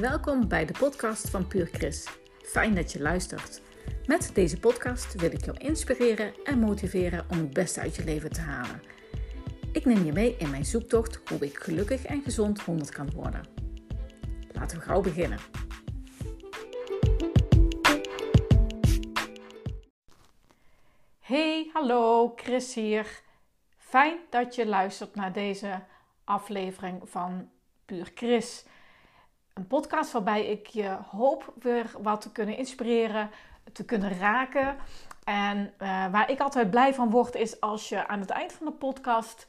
Welkom bij de podcast van Puur Chris. Fijn dat je luistert. Met deze podcast wil ik jou inspireren en motiveren om het beste uit je leven te halen. Ik neem je mee in mijn zoektocht hoe ik gelukkig en gezond 100 kan worden. Laten we gauw beginnen. Hey, hallo, Chris hier. Fijn dat je luistert naar deze aflevering van Puur Chris. Een podcast waarbij ik je hoop weer wat te kunnen inspireren, te kunnen raken. En uh, waar ik altijd blij van word, is als je aan het eind van de podcast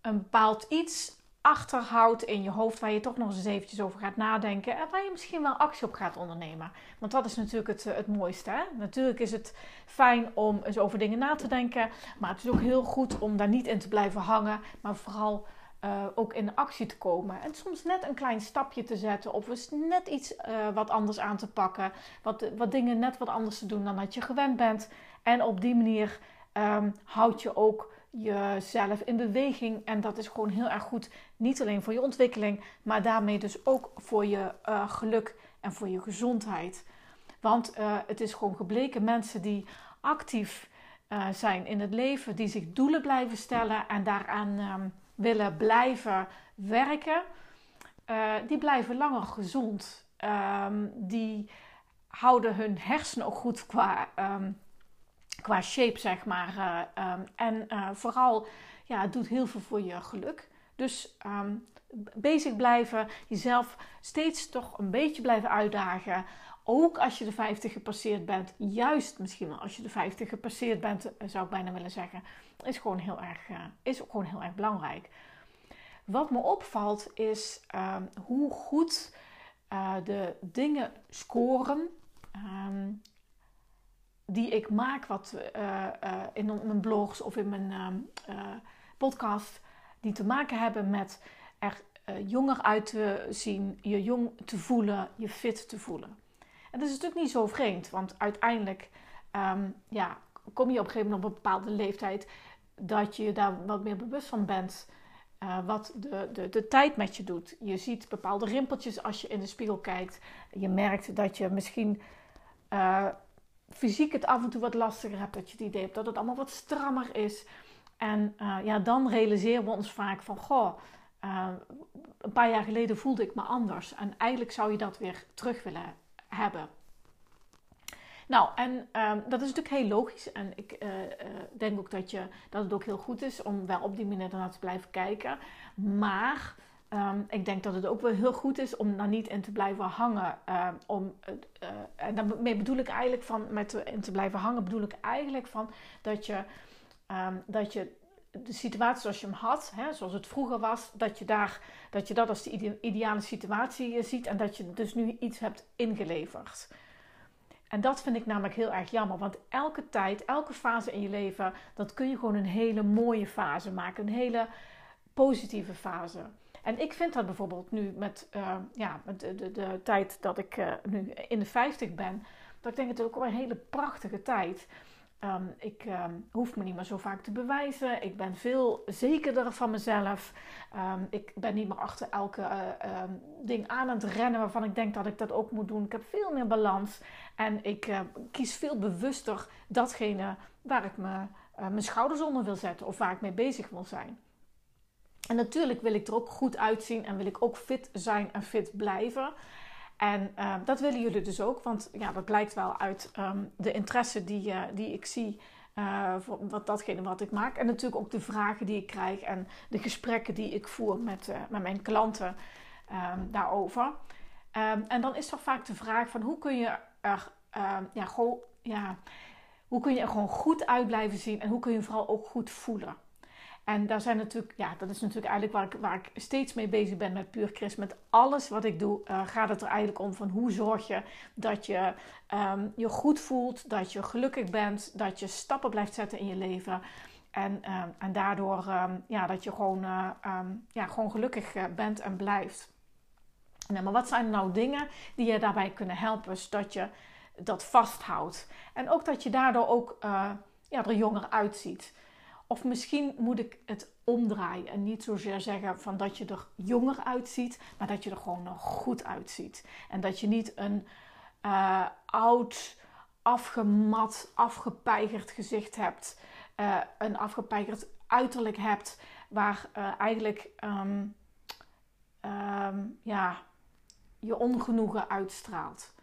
een bepaald iets achterhoudt in je hoofd waar je toch nog eens eventjes over gaat nadenken en waar je misschien wel actie op gaat ondernemen. Want dat is natuurlijk het, het mooiste. Natuurlijk is het fijn om eens over dingen na te denken, maar het is ook heel goed om daar niet in te blijven hangen, maar vooral uh, ook in actie te komen. En soms net een klein stapje te zetten. Of eens net iets uh, wat anders aan te pakken. Wat, wat dingen net wat anders te doen dan dat je gewend bent. En op die manier um, houd je ook jezelf in beweging. En dat is gewoon heel erg goed. Niet alleen voor je ontwikkeling, maar daarmee dus ook voor je uh, geluk en voor je gezondheid. Want het is gewoon gebleken mensen die actief zijn in het leven, die zich doelen blijven stellen en daaraan. Um, willen blijven werken, uh, die blijven langer gezond. Um, die houden hun hersenen ook goed qua, um, qua shape, zeg maar. Uh, um, en uh, vooral, ja, het doet heel veel voor je geluk. Dus bezig blijven, jezelf steeds toch een beetje blijven uitdagen. Ook als je de 50 gepasseerd bent, juist misschien wel als je de 50 gepasseerd bent, zou ik bijna willen zeggen, is gewoon heel erg, uh, is gewoon heel erg belangrijk. Wat me opvalt is uh, hoe goed uh, de dingen scoren um, die ik maak wat, uh, in mijn blogs of in mijn ehm, podcast, die te maken hebben met er jonger uit te zien, je jong te voelen, je fit te voelen. En dat is natuurlijk niet zo vreemd, want uiteindelijk ja, kom je op een gegeven moment op een bepaalde leeftijd dat je daar wat meer bewust van bent. Uh, wat de, de, de tijd met je doet. Je ziet bepaalde rimpeltjes als je in de spiegel kijkt. Je merkt dat je misschien uh, fysiek het af en toe wat lastiger hebt. Dat je het idee hebt dat het allemaal wat strammer is. En uh, ja, dan realiseren we ons vaak van: goh, een paar jaar geleden voelde ik me anders. En eigenlijk zou je dat weer terug willen hebben. Nou, en um, dat is natuurlijk heel logisch. En ik uh, uh, denk ook dat, je, dat het ook heel goed is om wel op die manier naar te blijven kijken. Maar um, ik denk dat het ook wel heel goed is om daar niet in te blijven hangen. Uh, om, en daarmee bedoel ik eigenlijk van, met in te blijven hangen, bedoel ik eigenlijk van dat je, dat je de situatie zoals je hem had, hè, zoals het vroeger was, dat je, daar, dat je dat als de ideale situatie ziet en dat je dus nu iets hebt ingeleverd. En dat vind ik namelijk heel erg jammer, want elke tijd, elke fase in je leven, dat kun je gewoon een hele mooie fase maken, een hele positieve fase. En ik vind dat bijvoorbeeld nu met, uh, ja, met de, de, tijd dat ik uh, nu in de 50 ben, dat ik denk het ook wel een hele prachtige tijd. Um, ik um, hoef me niet meer zo vaak te bewijzen. Ik ben veel zekerder van mezelf. Um, ik ben niet meer achter elke uh, ding aan het rennen waarvan ik denk dat ik dat ook moet doen. Ik heb veel meer balans. En ik kies veel bewuster datgene waar ik me, uh, mijn schouders onder wil zetten of waar ik mee bezig wil zijn. En natuurlijk wil ik er ook goed uitzien en wil ik ook fit zijn en fit blijven. En uh, dat willen jullie dus ook, want ja, dat blijkt wel uit um, de interesse die, uh, die ik zie uh, voor wat, datgene wat ik maak. En natuurlijk ook de vragen die ik krijg en de gesprekken die ik voer met, met mijn klanten um, daarover. En dan is toch vaak de vraag van hoe kun je er ja, ja, hoe kun je er gewoon goed uit blijven zien en hoe kun je vooral ook goed voelen. En daar zijn natuurlijk, ja, dat is natuurlijk eigenlijk waar ik, waar ik steeds mee bezig ben met Puur Christ. Met alles wat ik doe, uh, gaat het er eigenlijk om van hoe zorg je dat je um, je goed voelt, dat je gelukkig bent, dat je stappen blijft zetten in je leven. En, uh, en daardoor um, ja, dat je gewoon, um, ja, gewoon gelukkig eh, bent en blijft. Nou, maar wat zijn nou dingen die je daarbij kunnen helpen, zodat je dat vasthoudt? En ook dat je daardoor ook ja, er jonger uitziet. Of misschien moet ik het omdraaien. En niet zozeer zeggen van dat je er jonger uitziet, maar dat je er gewoon nog goed uitziet. En dat je niet een uh, oud, afgemat, afgepeigerd gezicht hebt. Uh, een afgepeigerd uiterlijk hebt waar uh, eigenlijk um, um, ja, je ongenoegen uitstraalt.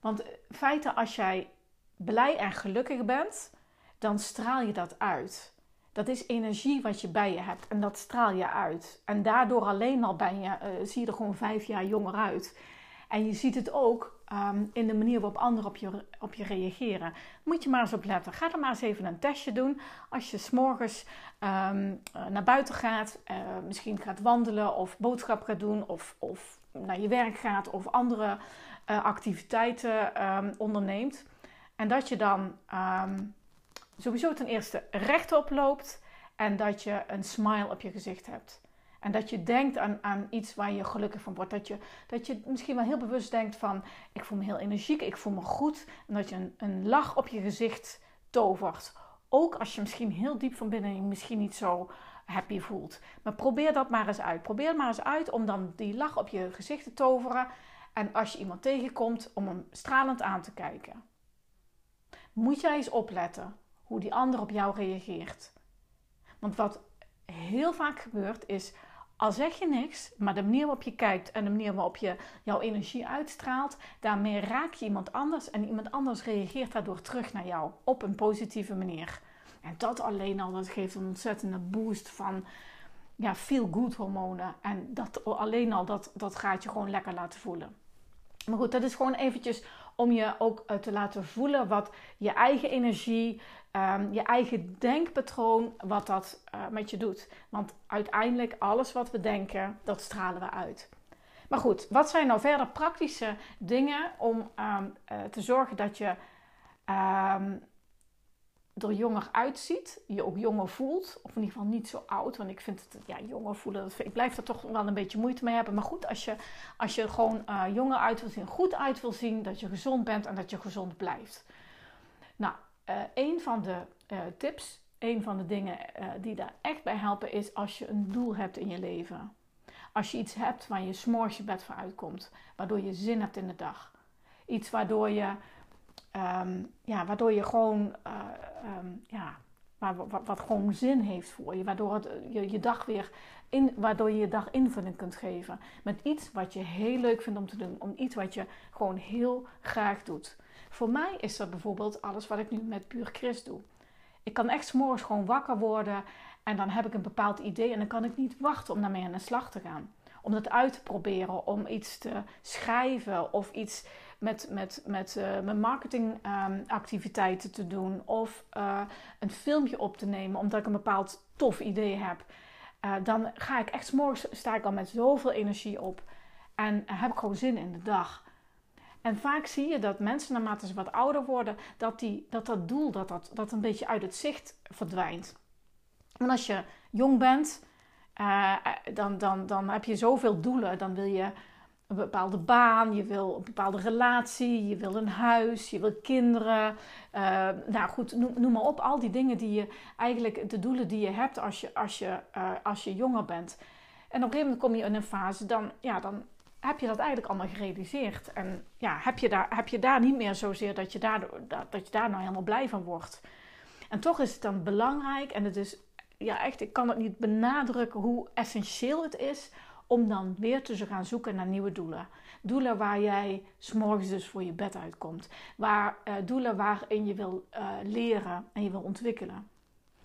Want feiten, als jij blij en gelukkig bent, dan straal je dat uit. Dat is energie wat je bij je hebt en dat straal je uit. En daardoor alleen al ben je, uh, zie je er gewoon vijf jaar jonger uit. En je ziet het ook um, in de manier waarop anderen op je, op je reageren. Moet je maar eens op letten. Ga er maar eens even een testje doen. Als je s'morgens um, naar buiten gaat, uh, misschien gaat wandelen of boodschap gaat doen of, of naar je werk gaat of andere activiteiten um, onderneemt. En dat je dan sowieso ten eerste rechtop loopt en dat je een smile op je gezicht hebt. En dat je denkt aan, aan iets waar je gelukkig van wordt. Dat je, dat je misschien wel heel bewust denkt van ik voel me heel energiek, ik voel me goed. En dat je een, een lach op je gezicht tovert. Ook als je misschien heel diep van binnen je misschien niet zo happy voelt. Maar probeer dat maar eens uit. Probeer maar eens uit om dan die lach op je gezicht te toveren. En als je iemand tegenkomt, om hem stralend aan te kijken. Moet jij eens opletten hoe die ander op jou reageert. Want wat heel vaak gebeurt is, al zeg je niks, maar de manier waarop je kijkt en de manier waarop je jouw energie uitstraalt, daarmee raak je iemand anders en iemand anders reageert daardoor terug naar jou op een positieve manier. En dat alleen al, dat geeft een ontzettende boost van ja, feel good hormonen. En dat alleen al, dat, dat gaat je gewoon lekker laten voelen. Maar goed, dat is gewoon eventjes om je ook eh, te laten voelen wat je eigen energie, um, je eigen denkpatroon, wat dat uh, met je doet. Want uiteindelijk alles wat we denken, dat stralen we uit. Maar goed, wat zijn nou verder praktische dingen om um, uh, te zorgen dat je um, er jonger uitziet, je ook jonger voelt, of in ieder geval niet zo oud, want ik vind het, ja, jonger voelen, dat, ik blijf er toch wel een beetje moeite mee hebben. Maar goed, als je, als je gewoon uh, jonger uit wil zien, goed uit wil zien, dat je gezond bent en dat je gezond blijft. Nou, uh, een van de uh, tips, een van de dingen die daar echt bij helpen, is als je een doel hebt in je leven. Als je iets hebt waar je s'morgens je bed voor uitkomt, waardoor je zin hebt in de dag. Iets waardoor je Um, ja, waardoor je gewoon, uh, um, ja, wat, wat, gewoon zin heeft voor je. Waardoor het, je, je dag weer in, waardoor je je dag invulling kunt geven. Met iets wat je heel leuk vindt om te doen. Om iets wat je gewoon heel graag doet. Voor mij is dat bijvoorbeeld alles wat ik nu met Puur Christ doe. Ik kan echt morgens gewoon wakker worden en dan heb ik een bepaald idee en dan kan ik niet wachten om daarmee aan de slag te gaan. Om dat uit te proberen, om iets te schrijven of iets met, met, met uh, mijn marketingactiviteiten te doen of uh, een filmpje op te nemen omdat ik een bepaald tof idee heb. Uh, dan ga ik echt, morgens sta ik al met zoveel energie op en heb ik gewoon zin in de dag. En vaak zie je dat mensen, naarmate ze wat ouder worden, dat die, dat, dat doel dat, dat, dat een beetje uit het zicht verdwijnt. En als je jong bent, dan, dan, dan heb je zoveel doelen. Dan wil je een bepaalde baan, je wil een bepaalde relatie, je wil een huis, je wil kinderen. Uh, nou goed, noem, noem, maar op. Al die dingen die je eigenlijk, de doelen die je hebt als je, als je, uh, als je jonger bent. En op een gegeven moment kom je in een fase, dan, ja, dan heb je dat eigenlijk allemaal gerealiseerd. En ja, heb je daar, heb je daar niet meer zozeer dat je daar, dat, dat je daar nou helemaal blij van wordt. En toch is het dan belangrijk, en het is, ja echt, ik kan het niet benadrukken hoe essentieel het is om dan weer te gaan zoeken naar nieuwe doelen. Doelen waar jij s'morgens dus voor je bed uitkomt. Waar, uh, doelen waarin je wil uh, leren en je wil ontwikkelen.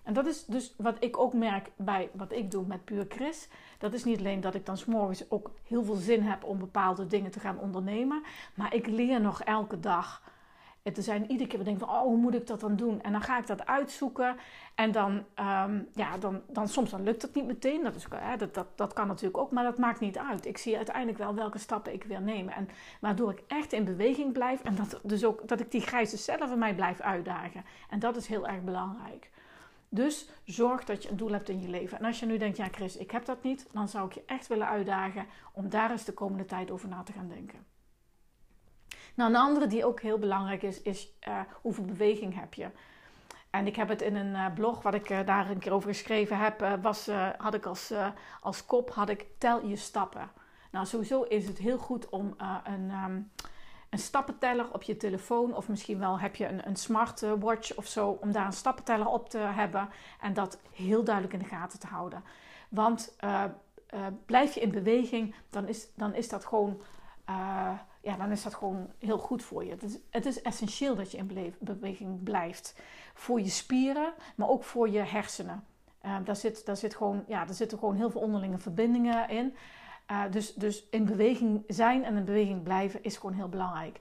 En dat is dus wat ik ook merk bij wat ik doe met Puur Chris. Dat is niet alleen dat ik dan s'morgens ook heel veel zin heb om bepaalde dingen te gaan ondernemen. Maar ik leer nog elke dag er zijn iedere keer denk van, oh, hoe moet ik dat dan doen? En dan ga ik dat uitzoeken. En dan, um, ja, dan, dan soms dan lukt het niet meteen. Dat, is, dat, dat, dat kan natuurlijk ook, maar dat maakt niet uit. Ik zie uiteindelijk wel welke stappen ik wil nemen. En waardoor ik echt in beweging blijf. En dat, dus ook, dat ik die grijze cellen van mij blijf uitdagen. En dat is heel erg belangrijk. Dus zorg dat je een doel hebt in je leven. En als je nu denkt, ja Chris, ik heb dat niet. Dan zou ik je echt willen uitdagen om daar eens de komende tijd over na te gaan denken. Nou, een andere die ook heel belangrijk is, is uh, hoeveel beweging heb je. En ik heb het in een blog, wat ik daar een keer over geschreven heb, was, had ik als, als kop, had ik tel je stappen. Nou, sowieso is het heel goed om een, ehm, een stappenteller op je telefoon, of misschien wel heb je een, een smartwatch of zo, om daar een stappenteller op te hebben en dat heel duidelijk in de gaten te houden. Want blijf je in beweging, dan is, dan is dat gewoon ja, dan is dat gewoon heel goed voor je. Het is, het is essentieel dat je in beweging blijft. Voor je spieren, maar ook voor je hersenen. Uh, daar, zit, daar, zit gewoon, ja, daar zitten gewoon heel veel onderlinge verbindingen in. Uh, dus, dus in beweging zijn en in beweging blijven is gewoon heel belangrijk.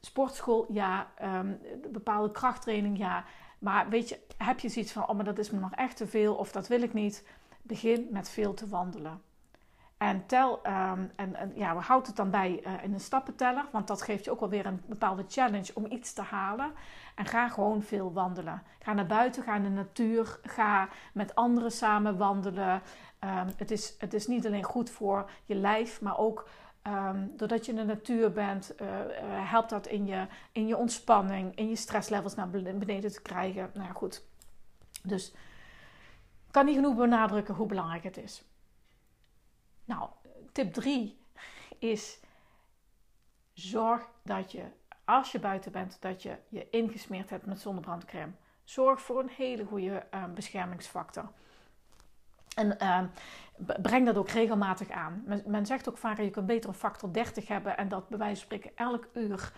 Sportschool, ja. Um, bepaalde krachttraining, ja. Maar weet je, heb je zoiets van, oh, maar dat is me nog echt te veel of dat wil ik niet. Begin met veel te wandelen. En tel, ehm, en, en, ja, we houden het dan bij uh, in een stappenteller, want dat geeft je ook wel weer een bepaalde challenge om iets te halen. En ga gewoon veel wandelen. Ga naar buiten, ga in de natuur, ga met anderen samen wandelen. Um, het, is, het is niet alleen goed voor je lijf, maar ook um, doordat je in de natuur bent, uh, uh, helpt dat in je, in je ontspanning, in je stresslevels naar beneden te krijgen. Nou goed. Dus kan niet genoeg benadrukken hoe belangrijk het is. Nou, tip 3 is zorg dat je als je buiten bent, dat je je ingesmeerd hebt met zonnebrandcrème. Zorg voor een hele goede uh, beschermingsfactor. En uh, breng dat ook regelmatig aan. Men, zegt ook vaker, je kunt beter een factor 30 hebben en dat bij wijze van spreken elk uur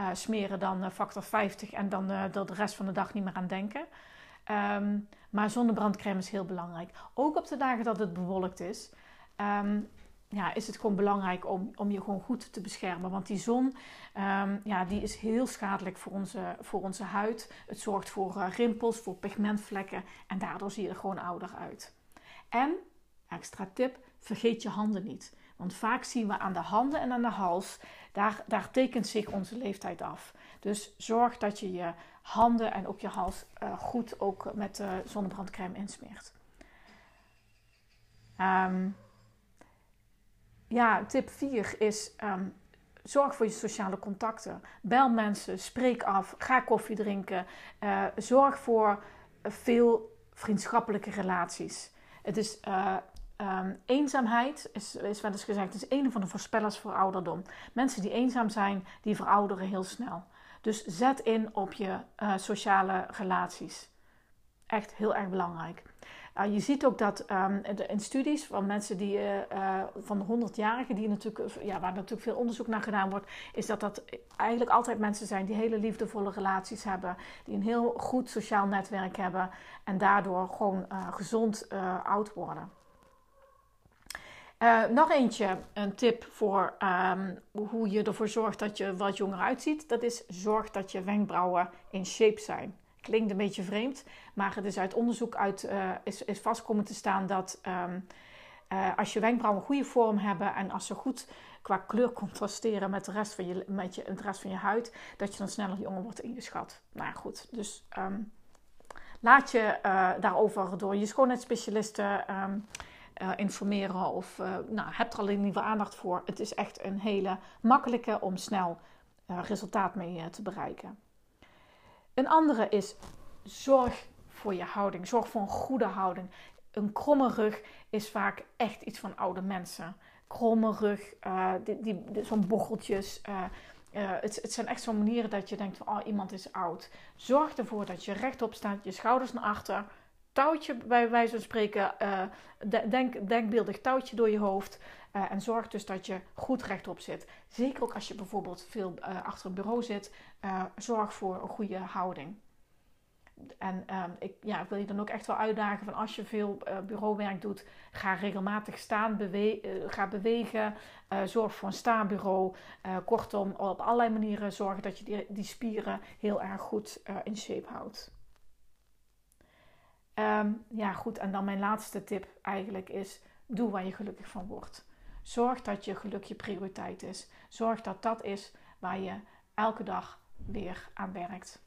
uh, smeren dan factor 50 en dan er de rest van de dag niet meer aan denken. Um, maar zonnebrandcrème is heel belangrijk. Ook op de dagen dat het bewolkt is. Um, ja, is het gewoon belangrijk om, om je gewoon goed te beschermen. Want die zon um, ja, die is heel schadelijk voor onze, voor onze huid. Het zorgt voor uh, rimpels, voor pigmentvlekken. En daardoor zie je er gewoon ouder uit. En, extra tip, vergeet je handen niet. Want vaak zien we aan de handen en aan de hals, daar, daar tekent zich onze leeftijd af. Dus zorg dat je je handen en ook je hals uh, goed ook met uh, zonnebrandcrème insmeert. Um, ja, tip 4 is um, zorg voor je sociale contacten. Bel mensen, spreek af, ga koffie drinken. Uh, zorg voor veel vriendschappelijke relaties. Het is uh, um, eenzaamheid, is, is gezegd, is een van de voorspellers voor ouderdom. Mensen die eenzaam zijn, die verouderen heel snel. Dus zet in op je uh, sociale relaties. Echt heel erg belangrijk. Uh, je ziet ook dat um, in studies van mensen die uh, uh, van de 100-jarigen, die natuurlijk, ja, waar natuurlijk veel onderzoek naar gedaan wordt, is dat dat eigenlijk altijd mensen zijn die hele liefdevolle relaties hebben, die een heel goed sociaal netwerk hebben en daardoor gewoon gezond oud worden. nog eentje, een tip voor um, hoe je ervoor zorgt dat je wat jonger uitziet. Dat is zorg dat je wenkbrauwen in shape zijn. Klinkt een beetje vreemd, maar het is uit onderzoek uit, uh, is, is vast komen te staan dat um, uh, als je wenkbrauwen een goede vorm hebben en als ze goed qua kleur contrasteren met de rest van je, met je, de rest van je huid, dat je dan sneller jonger wordt ingeschat. Nou goed, dus um, laat je uh, daarover door je schoonheidsspecialisten um, informeren of nou, heb er alleen liever aandacht voor. Het is echt een hele makkelijke om snel resultaat mee te bereiken. Een andere is zorg voor je houding. Zorg voor een goede houding. Een kromme rug is vaak echt iets van oude mensen. Kromme rug, uh, die, die, zo'n bocheltjes. Uh, uh, het, het, zijn echt zo'n manieren dat je denkt van oh, iemand is oud. Zorg ervoor dat je rechtop staat, je schouders naar achter. Touwtje bij wijze van spreken, denk, denkbeeldig touwtje door je hoofd. En zorg dus dat je goed rechtop zit. Zeker ook als je bijvoorbeeld veel achter een bureau zit. zorg voor een goede houding. En um, ik ja, wil je dan ook echt wel uitdagen van als je veel bureauwerk doet, ga regelmatig staan, ga bewegen, zorg voor een staanbureau. kortom, op allerlei manieren zorgen dat je die, die spieren heel erg goed in shape houdt. Um, ja, goed. En dan mijn laatste tip eigenlijk is: doe waar je gelukkig van wordt. Zorg dat je geluk je prioriteit is. Zorg dat dat is waar je elke dag weer aan werkt.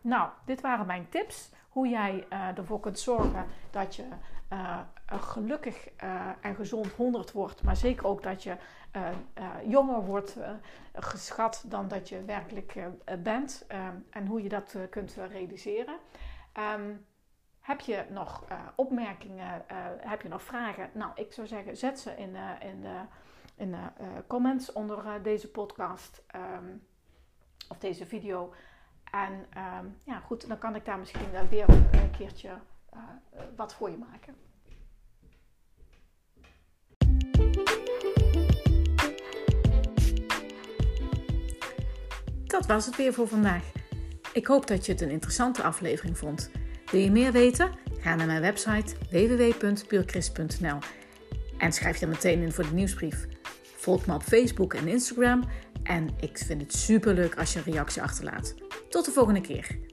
Nou, dit waren mijn tips. Hoe jij uh, ervoor kunt zorgen dat je gelukkig en gezond 100 wordt, maar zeker ook dat je jonger wordt geschat dan dat je werkelijk bent en hoe je dat kunt realiseren. Ehm, heb je nog opmerkingen? heb je nog vragen? Nou, ik zou zeggen, zet ze in, in de in de uh, comments onder deze podcast um, of deze video. En um, ja, goed, dan kan ik daar misschien weer een keertje wat voor je maken. Dat was het weer voor vandaag. Ik hoop dat je het een interessante aflevering vond. Wil je meer weten? Ga naar mijn website www.puurchrist.nl en schrijf je meteen in voor de nieuwsbrief. Volg me op Facebook en Instagram. En ik vind het super leuk als je een reactie achterlaat. Tot de volgende keer.